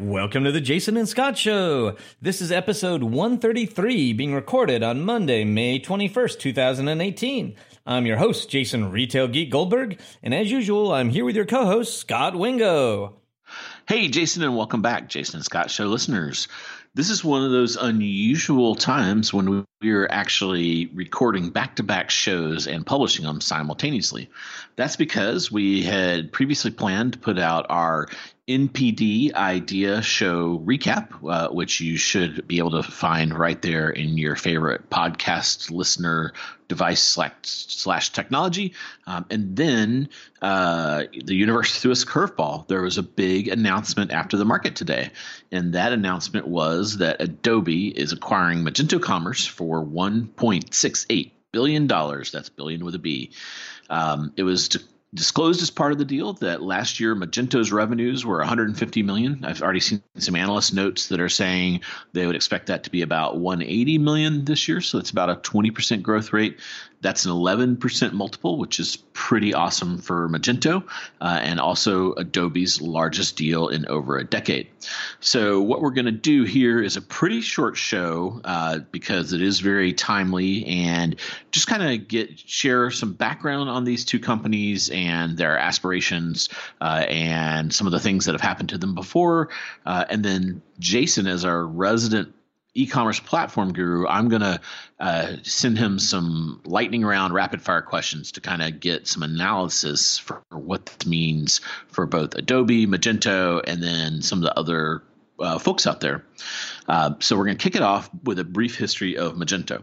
Welcome to the Jason and Scot Show. This is episode 133 being recorded on Monday, May 21st, 2018. I'm your host, Jason Retail Geek Goldberg, and as usual, I'm here with your co host, Scot Wingo. Hey, Jason, and welcome back, Jason and Scot Show listeners. This is one of those unusual times when we're actually recording back to back shows and publishing them simultaneously. That's because we had previously planned to put out our NPD Idea Show recap, uh, which you should be able to find right there in your favorite podcast listener device slash, slash technology. Um, and then uh, the universe threw us a curveball. There was a big announcement after the market today. And that announcement was that Adobe is acquiring Magento Commerce for $1.68 billion. That's billion with a B. Um, it was to disclosed as part of the deal that last year Magento's revenues were 150 million. I've already seen some analyst notes that are saying they would expect that to be about 180 million this year, so it's about a 20% growth rate. That's an 11% multiple, which is pretty awesome for Magento, uh, and also Adobe's largest deal in over a decade. So, what we're going to do here is a pretty short show uh, because it is very timely, and just kind of get share some background on these two companies and their aspirations, uh, and some of the things that have happened to them before, uh, and then Jason, as our resident e-commerce platform guru, I'm going to uh, send him some lightning round rapid fire questions to kind of get some analysis for what this means for both Adobe, Magento, and then some of the other uh, folks out there. Uh, so we're going to kick it off with a brief history of Magento.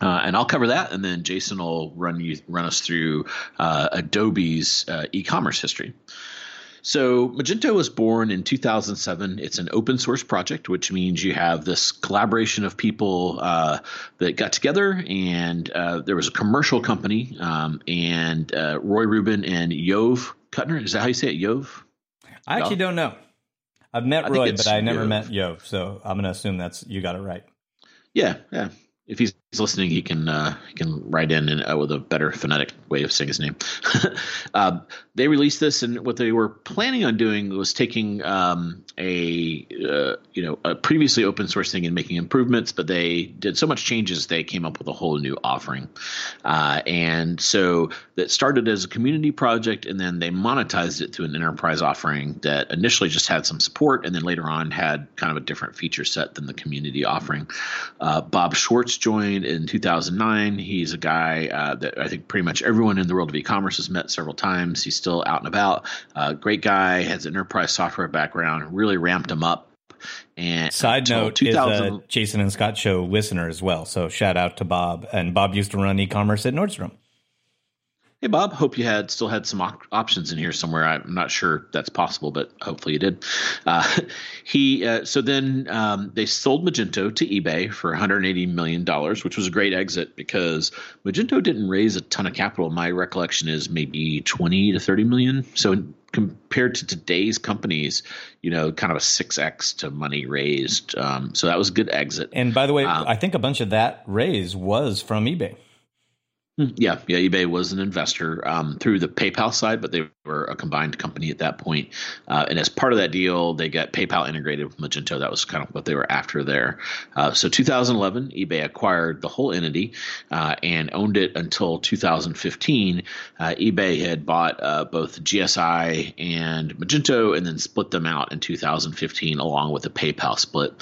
Uh, and I'll cover that, and then Jason will run you run us through uh, Adobe's uh, e-commerce history. So Magento was born in 2007. It's an open source project, which means you have this collaboration of people uh, that got together, and uh, there was a commercial company, um, and uh, Roy Rubin and Yoav Kutner. Is that how you say it, Yoav? I actually don't know. I've met Roy, but I never Yoav. met Yoav, so I'm going to assume that's you got it right. Yeah, yeah if he's listening, he can uh, he can write in and, uh, with a better phonetic way of saying his name. uh, they released this, and what they were planning on doing was taking um, a uh, you know a previously open source thing and making improvements, but they did so much changes they came up with a whole new offering, uh, and so that started as a community project, and then they monetized it through an enterprise offering that initially just had some support, and then later on had kind of a different feature set than the community offering. Uh, Bob Schwartz joined in 2009. He's a guy uh, that I think pretty much everyone in the world of e-commerce has met several times. He's still out and about. Uh, great guy, has an enterprise software background. Really ramped him up. And side note is a Jason and Scot show listener as well. So shout out to Bob. And Bob used to run e-commerce at Nordstrom. Hey Bob, hope you had still had some op- options in here somewhere. I'm not sure that's possible, but hopefully you did. Uh, he uh, so then um, they sold Magento to eBay for 180 million dollars, which was a great exit because Magento didn't raise a ton of capital. My recollection is maybe 20 to 30 million. So compared to today's companies, you know, kind of a six x to money raised. Um, so that was a good exit. And by the way, um, I think a bunch of that raise was from eBay. Hmm. Yeah, yeah. eBay was an investor um, through the PayPal side, but they were a combined company at that point. Uh, and as part of that deal, they got PayPal integrated with Magento. That was kind of what they were after there. Uh, so 2011, eBay acquired the whole entity uh, and owned it until 2015. Uh, eBay had bought uh, both GSI and Magento, and then split them out in 2015 along with the PayPal split.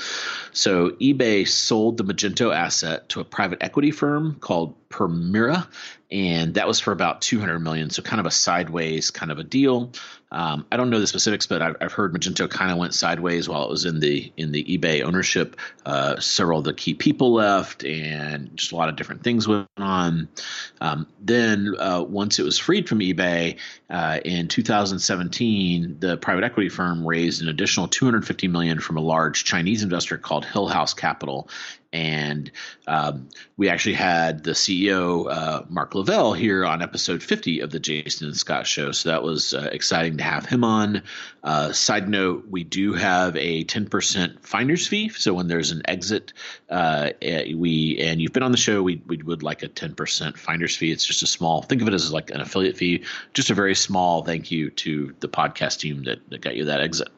So eBay sold the Magento asset to a private equity firm called Permira, and that was for about 200 million. So kind of a sideways kind of a deal. Um, I don't know the specifics, but I've, I've heard Magento kind of went sideways while it was in the in the eBay ownership. Uh, several of the key people left, and just a lot of different things went on. Um, then uh, once it was freed from eBay uh, in 2017, the private equity firm raised an additional 250 million from a large Chinese investor called Hillhouse Capital, and um, we actually had the CEO uh, Mark Lavelle here on episode 50 of the Jason and Scot show, so that was uh, exciting to have him on. Uh, side note: we do have a 10% finder's fee, so when there's an exit, uh, eh, we and you've been on the show, we we would like a 10% finder's fee. It's just a small. Think of it as like an affiliate fee, just a very small thank you to the podcast team that, that got you that exit.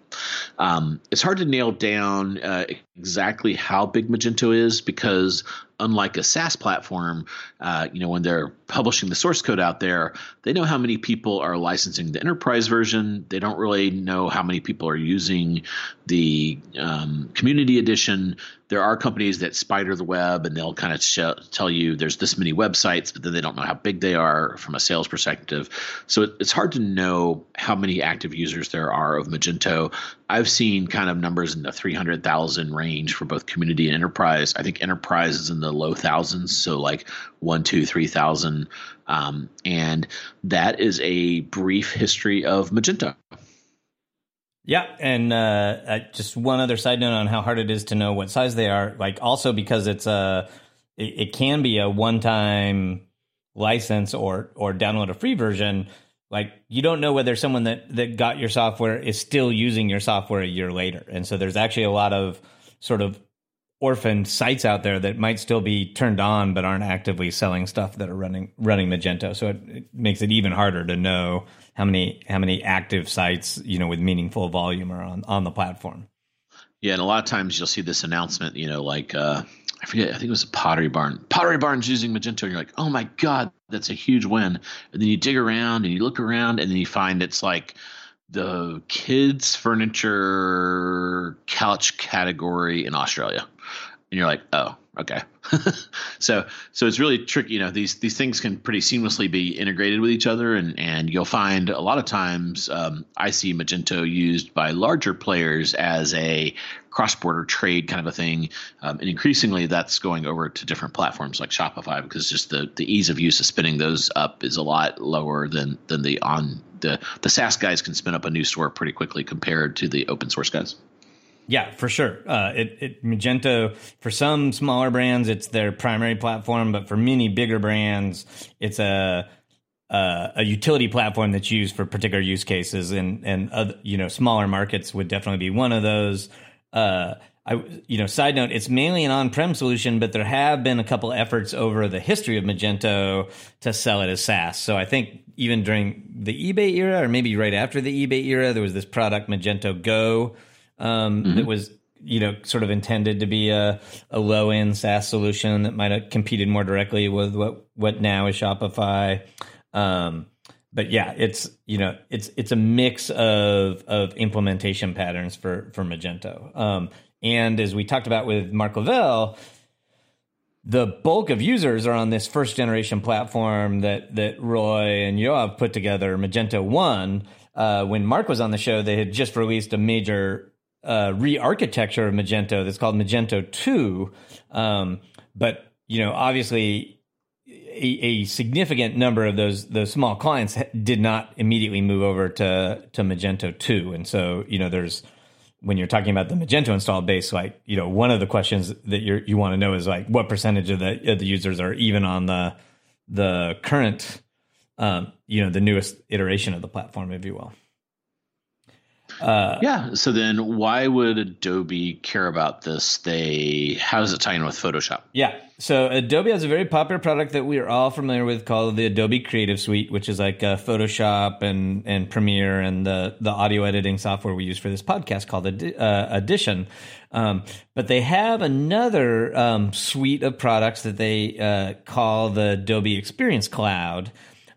Um, it's hard to nail down uh, exactly how big Magento is because unlike a SaaS platform, uh, you know, when they're publishing the source code out there, they know how many people are licensing the enterprise version. They don't really know how many people are using the um, community edition. There are companies that spider the web and they'll kind of sh- tell you there's this many websites, but then they don't know how big they are from a sales perspective. So it, it's hard to know how many active users there are of Magento. I've seen kind of numbers in the 300,000 range for both community and enterprise. I think enterprise is in the low thousands, so like one, two, three thousand. Um, and that is a brief history of Magento. Yeah, and uh, just one other side note on how hard it is to know what size they are. Like also because it's a, it, it can be a one-time license or or download a free version like you don't know whether someone that that got your software is still using your software a year later and so there's actually a lot of sort of orphan sites out there that might still be turned on but aren't actively selling stuff that are running running magento so it, it makes it even harder to know how many how many active sites you know with meaningful volume are on on the platform yeah and a lot of times you'll see this announcement you know like uh I forget, I think it was a Pottery Barn. Pottery Barn's using Magento, and you're like, oh my God, that's a huge win. And then you dig around and you look around, and then you find it's like the kids' furniture couch category in Australia. And you're like, oh, okay. so so it's really tricky. You know, these these things can pretty seamlessly be integrated with each other, and and you'll find a lot of times um, I see Magento used by larger players as a cross-border trade kind of a thing, um, and increasingly that's going over to different platforms like Shopify because just the the ease of use of spinning those up is a lot lower than than the on the the SaaS guys can spin up a new store pretty quickly compared to the open source guys. Yeah, for sure. Uh, it, it, Magento for some smaller brands, it's their primary platform, but for many bigger brands, it's a uh, a utility platform that's used for particular use cases, and and other, you know smaller markets would definitely be one of those. Uh, I you know side note, it's mainly an on-prem solution, but there have been a couple efforts over the history of Magento to sell it as SaaS. So I think even during the eBay era, or maybe right after the eBay era, there was this product Magento Go um, mm-hmm. that was you know sort of intended to be a, a low end SaaS solution that might have competed more directly with what what now is Shopify. Um, but yeah, it's you know it's it's a mix of of implementation patterns for for Magento. Um, and as we talked about with Mark Lavelle, the bulk of users are on this first generation platform that that Roy and Yoav put together, Magento One. Uh, when Mark was on the show, they had just released a major uh, re-architecture of Magento that's called Magento 2. Um, but, you know, obviously a, a, significant number of those those small clients did not immediately move over to to Magento 2. And so, you know, there's when you're talking about the Magento installed base, like, you know, one of the questions that you you want to know is like what percentage of the of the users are even on the the current um, you know, the newest iteration of the platform, if you will. Uh, yeah. So then, why would Adobe care about this? They how does it tie in with Photoshop? Yeah. So Adobe has a very popular product that we are all familiar with called the Adobe Creative Suite, which is like uh, Photoshop and and Premiere and the the audio editing software we use for this podcast called uh, Audition. Um, but they have another um, suite of products that they uh, call the Adobe Experience Cloud.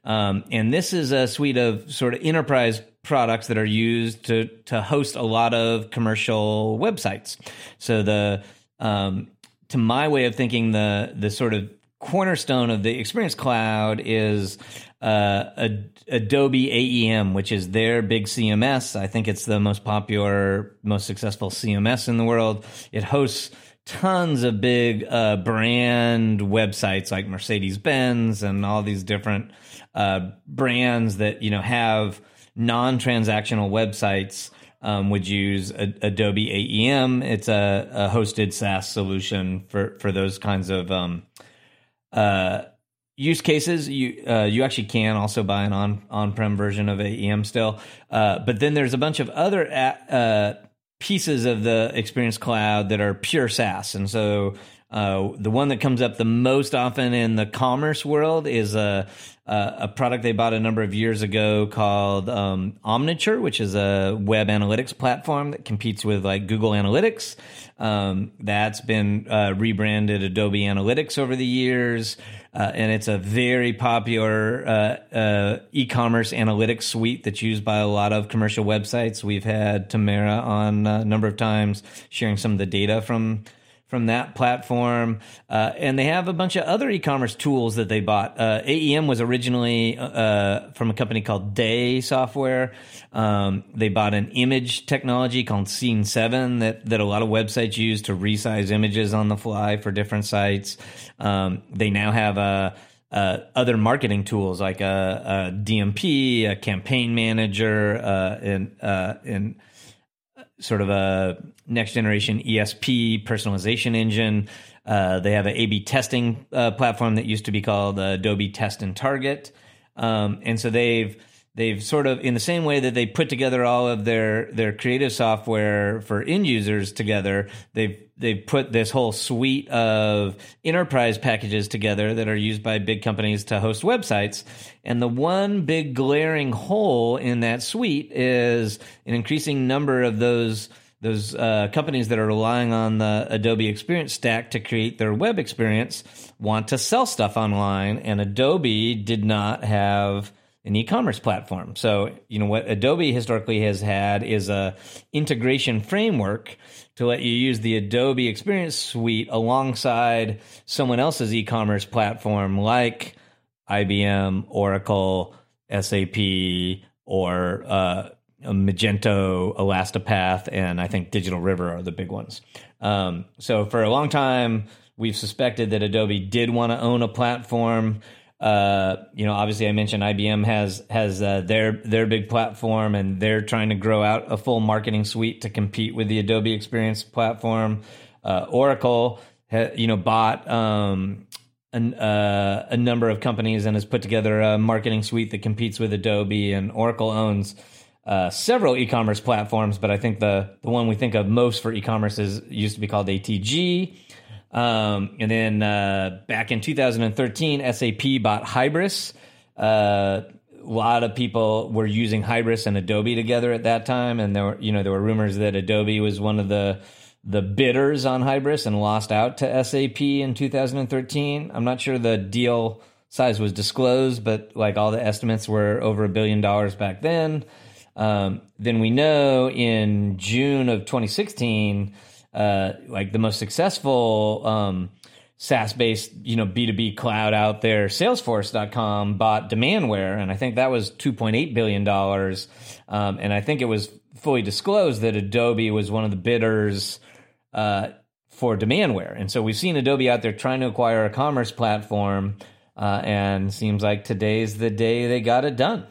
Um, and this is a suite of sort of enterprise products that are used to to host a lot of commercial websites. So the um, to my way of thinking, the the sort of cornerstone of the Experience Cloud is uh, Adobe AEM, which is their big CMS. I think it's the most popular, most successful CMS in the world. It hosts tons of big uh, brand websites like Mercedes Benz and all these different uh, brands that you know have non-transactional websites. Um, would use a, Adobe AEM. It's a, a, hosted SaaS solution for for those kinds of um, uh, use cases. You uh, you actually can also buy an on on prem version of AEM still, uh, but then there's a bunch of other. Uh, pieces of the Experience Cloud that are pure SaaS. And so uh, the one that comes up the most often in the commerce world is a, a, a product they bought a number of years ago called um, Omniture, which is a web analytics platform that competes with like Google Analytics. Um, that's been uh, rebranded Adobe Analytics over the years. Uh, and it's a very popular uh, uh, e-commerce analytics suite that's used by a lot of commercial websites. We've had Tamara on a number of times sharing some of the data from from that platform. Uh, and they have a bunch of other e-commerce tools that they bought. Uh, AEM was originally uh, from a company called Day Software. Um, they bought an image technology called Scene7 that that a lot of websites use to resize images on the fly for different sites. Um, they now have a uh, other marketing tools like a, a, DMP, a campaign manager, uh, and uh, and sort of a next generation ESP personalization engine. Uh, they have an A/B testing uh, platform that used to be called Adobe Test and Target, um, and so they've they've sort of in the same way that they put together all of their their creative software for end users together they've they've put this whole suite of enterprise packages together that are used by big companies to host websites. And the one big glaring hole in that suite is an increasing number of those those uh, companies that are relying on the Adobe Experience Stack to create their web experience want to sell stuff online, and Adobe did not have an e-commerce platform. So, you know what Adobe historically has had is a integration framework to let you use the Adobe Experience Suite alongside someone else's e-commerce platform like IBM, Oracle, SAP, or uh, Magento, Elastic Path, and I think Digital River are the big ones. Um, so for a long time, we've suspected that Adobe did want to own a platform. Uh, you know, obviously, I mentioned IBM has has uh, their their big platform, and they're trying to grow out a full marketing suite to compete with the Adobe Experience platform. Uh, Oracle, you know, bought um, an, uh, a number of companies and has put together a marketing suite that competes with Adobe. And Oracle owns uh, several e-commerce platforms, but I think the the one we think of most for e-commerce is used to be called ATG. Um, and then uh, back in 2013, SAP bought Hybris. Uh, a lot of people were using Hybris and Adobe together at that time, and there were you know there were rumors that Adobe was one of the the bidders on Hybris and lost out to SAP in 2013. I'm not sure the deal size was disclosed, but like all the estimates were over a billion dollars back then. Um, then we know in June of 2016 uh, like the most successful um, SaaS based, you know, B2B cloud out there, Salesforce.com bought Demandware, and I think that was $2.8 billion. Um, and I think it was fully disclosed that Adobe was one of the bidders uh, for Demandware. And so we've seen Adobe out there trying to acquire a commerce platform, uh, and seems like today's the day they got it done.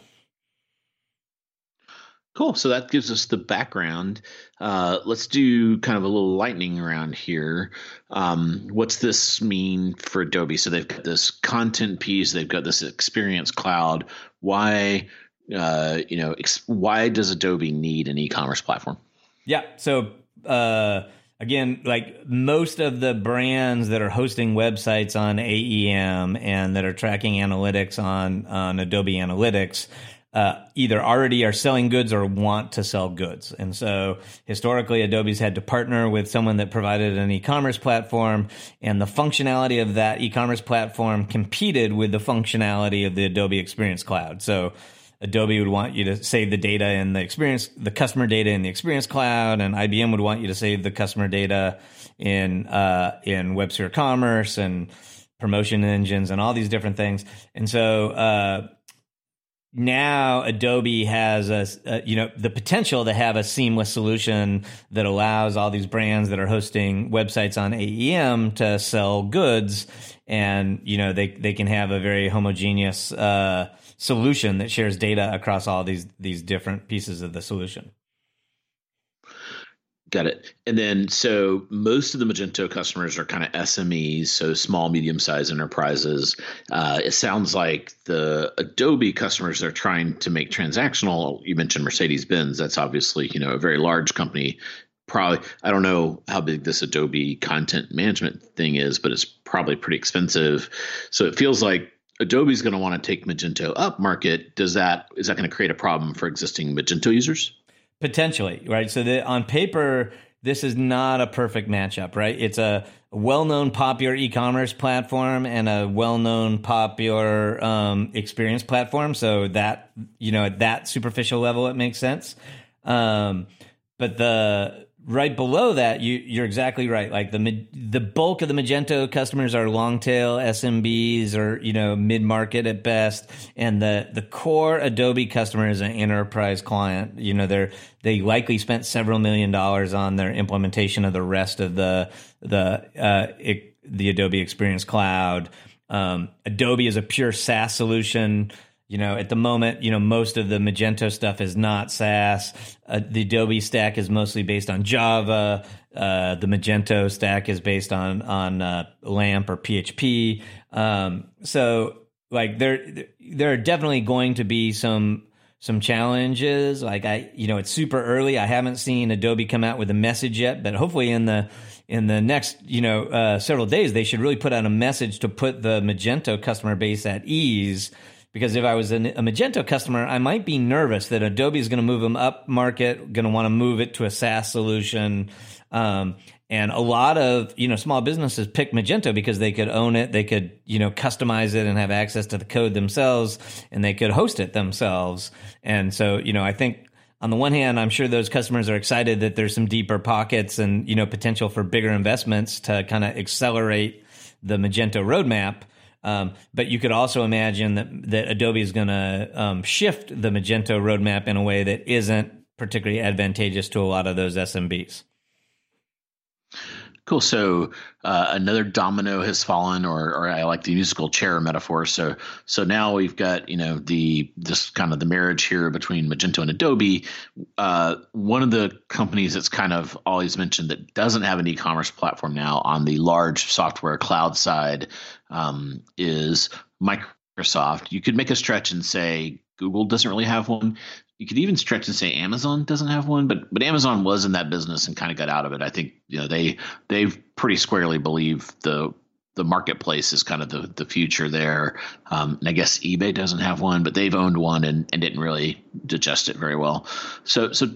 Cool. So that gives us the background. Uh, let's do kind of a little lightning round here. Um, what's this mean for Adobe? So they've got this content piece, they've got this experience cloud. Why, uh, you know, ex- why does Adobe need an e-commerce platform? Yeah. So uh, again, like most of the brands that are hosting websites on AEM and that are tracking analytics on on Adobe Analytics uh, either already are selling goods or want to sell goods. And so historically, Adobe's had to partner with someone that provided an e-commerce platform and the functionality of that e-commerce platform competed with the functionality of the Adobe Experience Cloud. So Adobe would want you to save the data in the experience, the customer data in the Experience Cloud, and IBM would want you to save the customer data in uh, in WebSphere Commerce, and promotion engines and all these different things. And so uh, now Adobe has a, a, you know the potential to have a seamless solution that allows all these brands that are hosting websites on AEM to sell goods, and you know they they can have a very homogeneous uh, solution that shares data across all these these different pieces of the solution. Got it. And then, so most of the Magento customers are kind of SMEs, so small, medium sized enterprises. Uh, it sounds like the Adobe customers are trying to make transactional. You mentioned Mercedes Benz. That's obviously you know a very large company. Probably, I don't know how big this Adobe content management thing is, but it's probably pretty expensive. So it feels like Adobe's going to want to take Magento up market. Does that is that going to create a problem for existing Magento users? Potentially, right? So the, on paper, this is not a perfect matchup, right? It's a well-known popular e-commerce platform and a well-known popular um, experience platform. So that you know at that superficial level, it makes sense. Um, but the right below that, you you're exactly right. Like the the bulk of the Magento customers are long tail SMBs or you know mid market at best, and the the core Adobe customer is an enterprise client. You know they're they likely spent several million dollars on their implementation of the rest of the the uh, it, the Adobe Experience Cloud. Um, Adobe is a pure SaaS solution you know, at the moment, you know, most of the Magento stuff is not SaaS. Uh, the Adobe stack is mostly based on Java. Uh, the Magento stack is based on on uh, LAMP or PHP. Um, so, like, there there are definitely going to be some some challenges. Like, I, you know, it's super early. I haven't seen Adobe come out with a message yet, but hopefully in the in the next you know uh, several days, they should really put out a message to put the Magento customer base at ease because if I was a Magento customer, I might be nervous that Adobe is going to move them up market, going to want to move it to a SaaS solution. Um, and a lot of you know small businesses pick Magento because they could own it, they could you know customize it and have access to the code themselves, and they could host it themselves. And so you know I think on the one hand, I'm sure those customers are excited that there's some deeper pockets and you know potential for bigger investments to kind of accelerate the Magento roadmap. Um, but you could also imagine that that Adobe is going to um, shift the Magento roadmap in a way that isn't particularly advantageous to a lot of those SMBs. Cool. So uh, another domino has fallen, or, or I like the musical chair metaphor. So so now we've got you know the this kind of the marriage here between Magento and Adobe. Uh, one of the companies that's kind of always mentioned that doesn't have an e-commerce platform now on the large software cloud side um, is Microsoft. You could make a stretch and say Google doesn't really have one you could even stretch and say Amazon doesn't have one, but but Amazon was in that business and kind of got out of it. I think you know they they've pretty squarely believe the the marketplace is kind of the the future there. Um, and I guess eBay doesn't have one, but they've owned one and, and didn't really digest it very well. So so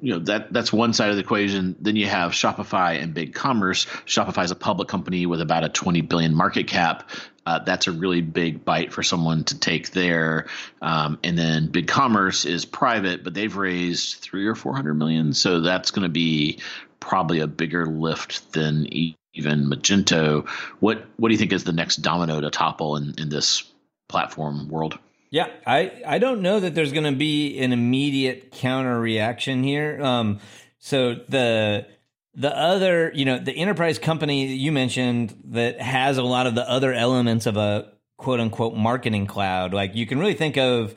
you know that that's one side of the equation. Then you have Shopify and Big Commerce. Shopify is a public company with about a 20 billion market cap. Uh, that's a really big bite for someone to take there. Um, and then Big Commerce is private, but they've raised three or four hundred million, so that's going to be probably a bigger lift than even Magento. What what do you think is the next domino to topple in, in this platform world? Yeah, I, I don't know that there's going to be an immediate counter reaction here. Um, so the the other, you know, the enterprise company that you mentioned that has a lot of the other elements of a quote unquote marketing cloud, like you can really think of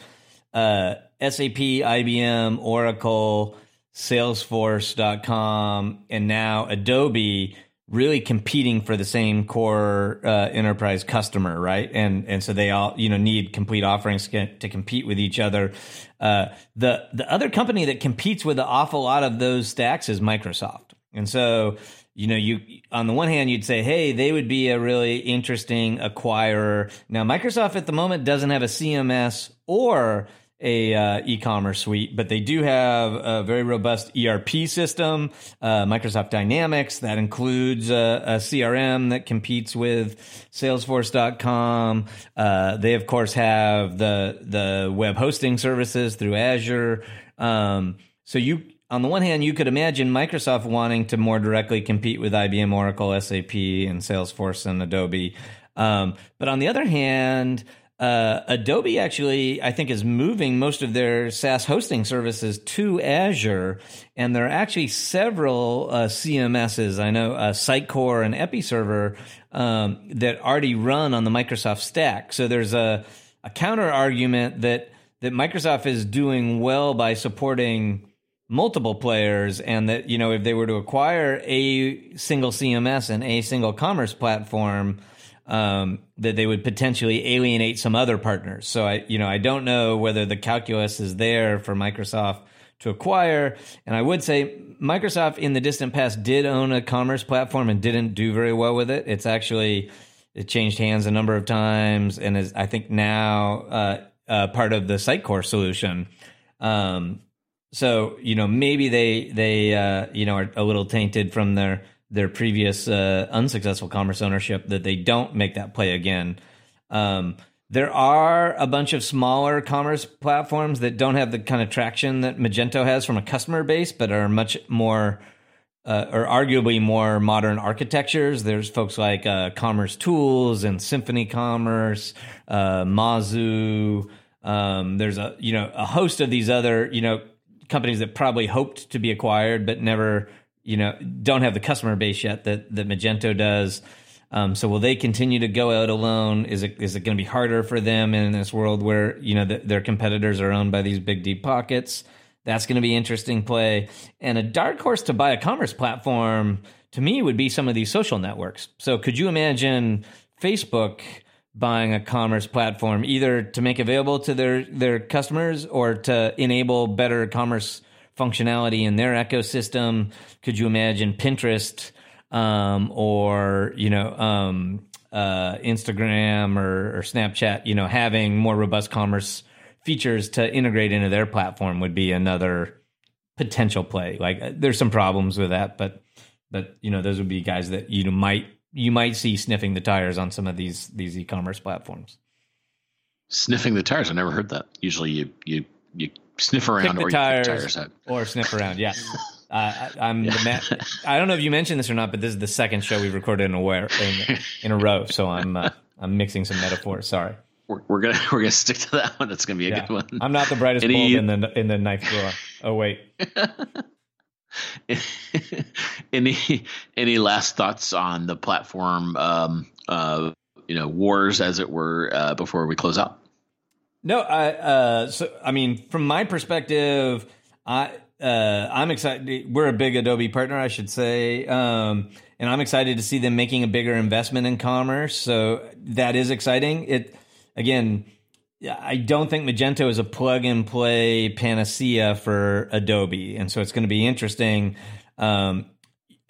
uh, SAP, IBM, Oracle, Salesforce.com, and now Adobe really competing for the same core uh, enterprise customer, right? And and so they all you know need complete offerings to compete with each other. Uh, the the other company that competes with an awful lot of those stacks is Microsoft, and so you know you on the one hand you'd say hey they would be a really interesting acquirer. Now Microsoft at the moment doesn't have a CMS or a uh, e-commerce suite, but they do have a very robust ERP system, uh, Microsoft Dynamics that includes a, a, CRM that competes with Salesforce.com. Uh, they of course have the the web hosting services through Azure. Um, so you on the one hand, you could imagine Microsoft wanting to more directly compete with IBM, Oracle, SAP, and Salesforce and Adobe. Um, but on the other hand, uh, Adobe actually, I think, is moving most of their SaaS hosting services to Azure, and there are actually several uh, CMSs. I know uh, Sitecore and EpiServer um, that already run on the Microsoft stack. So there's a, a counter argument that that Microsoft is doing well by supporting multiple players and that you know if they were to acquire a single CMS and a single commerce platform um, that they would potentially alienate some other partners. So I, you know, I don't know whether the calculus is there for Microsoft to acquire. And I would say Microsoft in the distant past did own a commerce platform and didn't do very well with it. It's actually it changed hands a number of times and is I think now uh, uh, part of the Sitecore solution. Um, so you know maybe they they uh, you know are a little tainted from their their previous uh, unsuccessful commerce ownership that they don't make that play again. Um, there are a bunch of smaller commerce platforms that don't have the kind of traction that Magento has from a customer base, but are much more uh, or arguably more modern architectures. There's folks like uh, Commerce Tools and Symphony Commerce, uh, Mozu. Um, there's a you know a host of these other you know companies that probably hoped to be acquired but never you know don't have the customer base yet that that Magento does. Um, so will they continue to go out alone? Is it is it going to be harder for them in this world where you know the, their competitors are owned by these big deep pockets? That's going to be interesting play. And a dark horse to buy a commerce platform to me would be some of these social networks. So could you imagine Facebook buying a commerce platform either to make available to their their customers or to enable better commerce functionality in their ecosystem. Could you imagine Pinterest um, or you know um, uh, Instagram or, or, Snapchat? You know, having more robust commerce features to integrate into their platform would be another potential play. Like, uh, there's some problems with that, but but you know, those would be guys that you might you might see sniffing the tires on some of these these e-commerce platforms. Sniffing the tires, I never heard that. Usually, you you you sniff around or tires, tires or sniff around. Yeah. Uh, I, am yeah. I don't know if you mentioned this or not, but this is the second show we've recorded in a in, in a row. So I'm uh, I'm mixing some metaphors. Sorry. We're, we're, gonna we're gonna stick to that one. That's gonna be a yeah. good one. I'm not the brightest Any, bulb in the in the knife drawer. Oh wait. any any last thoughts on the platform? Um, uh, you know, wars as it were uh, before we close out. No, I uh, so I mean, from my perspective, I uh, I'm excited. We're a big Adobe partner, I should say, um, and I'm excited to see them making a bigger investment in commerce. So that is exciting. It again, I don't think Magento is a plug and play panacea for Adobe, and so it's going to be interesting. Um,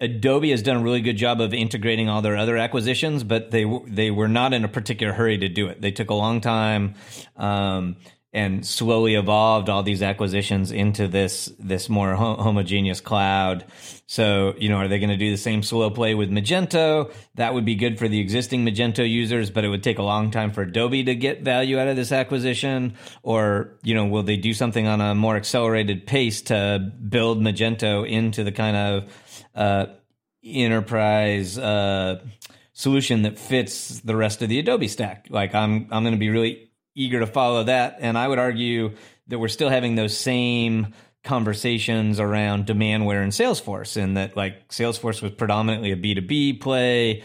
Adobe has done a really good job of integrating all their other acquisitions, but they they were not in a particular hurry to do it. They took a long time um, and slowly evolved all these acquisitions into this this more ho- homogeneous cloud. So you know, are they going to do the same slow play with Magento? That would be good for the existing Magento users, but it would take a long time for Adobe to get value out of this acquisition. Or you know, will they do something on a more accelerated pace to build Magento into the kind of uh, enterprise uh, solution that fits the rest of the Adobe stack. Like I'm I'm going to be really eager to follow that, and I would argue that we're still having those same conversations around demandware and Salesforce, and that like Salesforce was predominantly a B two B play.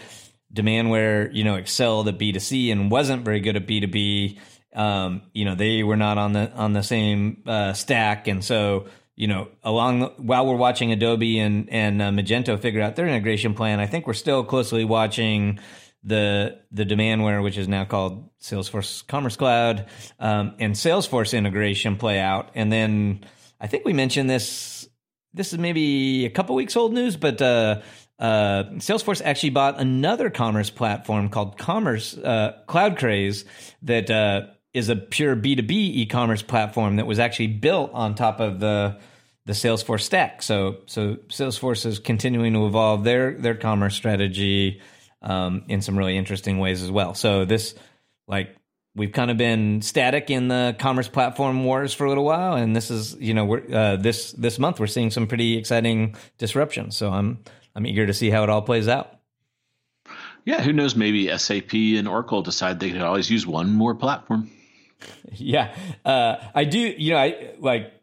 Demandware, you know, excelled at B two C and wasn't very good at B two B. Um, you know, they were not on the on the same uh, stack, and so you know, along while we're watching Adobe and and uh, Magento figure out their integration plan, I think we're still closely watching the the demandware, which is now called Salesforce Commerce Cloud, um, and Salesforce integration play out. And then I think we mentioned this. This is maybe a couple weeks old news, but uh, uh, Salesforce actually bought another commerce platform called Commerce uh, CloudCraze that uh, is a pure B two B e commerce platform that was actually built on top of the the Salesforce stack. So so Salesforce is continuing to evolve their their commerce strategy um, in some really interesting ways as well. So this like we've kind of been static in the commerce platform wars for a little while, and this is you know we're uh, this this month we're seeing some pretty exciting disruptions. So I'm I'm eager to see how it all plays out. Yeah, who knows? Maybe SAP and Oracle decide they could always use one more platform. Yeah, uh, I do. You know, I like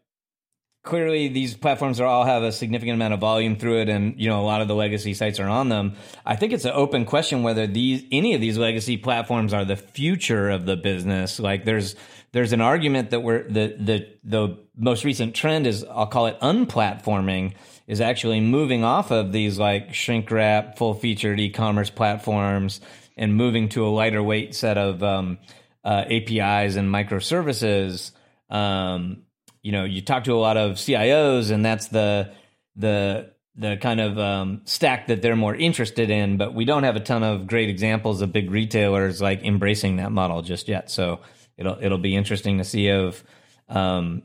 clearly these platforms are all have a significant amount of volume through it and you know a lot of the legacy sites are on them. I think it's an open question whether these any of these legacy platforms are the future of the business. Like there's there's an argument that we're the the the most recent trend is i'll call it unplatforming is actually moving off of these like shrink wrap full featured e-commerce platforms and moving to a lighter weight set of um, uh, apis and microservices. Um, you know, you talk to a lot of CIOs, and that's the the the kind of um, stack that they're more interested in. But we don't have a ton of great examples of big retailers like embracing that model just yet. So it'll it'll be interesting to see if um,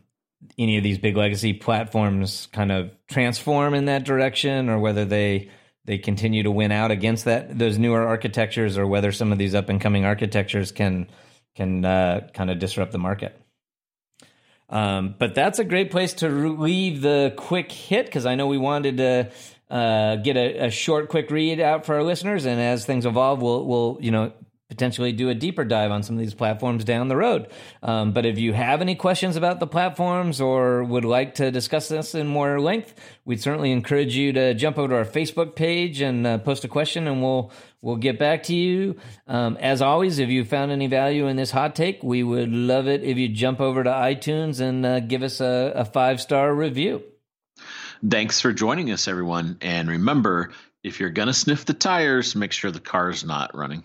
any of these big legacy platforms kind of transform in that direction, or whether they they continue to win out against that those newer architectures, or whether some of these up and coming architectures can can uh, kind of disrupt the market. Um, but that's a great place to leave the quick hit because I know we wanted to uh, get a, a, short, quick read out for our listeners, and as things evolve, we'll we'll you know potentially do a deeper dive on some of these platforms down the road. Um, but if you have any questions about the platforms or would like to discuss this in more length, we'd certainly encourage you to jump over to our Facebook page and uh, post a question, and we'll we'll get back to you. Um, as always, if you found any value in this hot take, we would love it if you jump over to iTunes and uh, give us a, a five star review. Thanks for joining us, everyone. And remember, if you're going to sniff the tires, make sure the car's not running.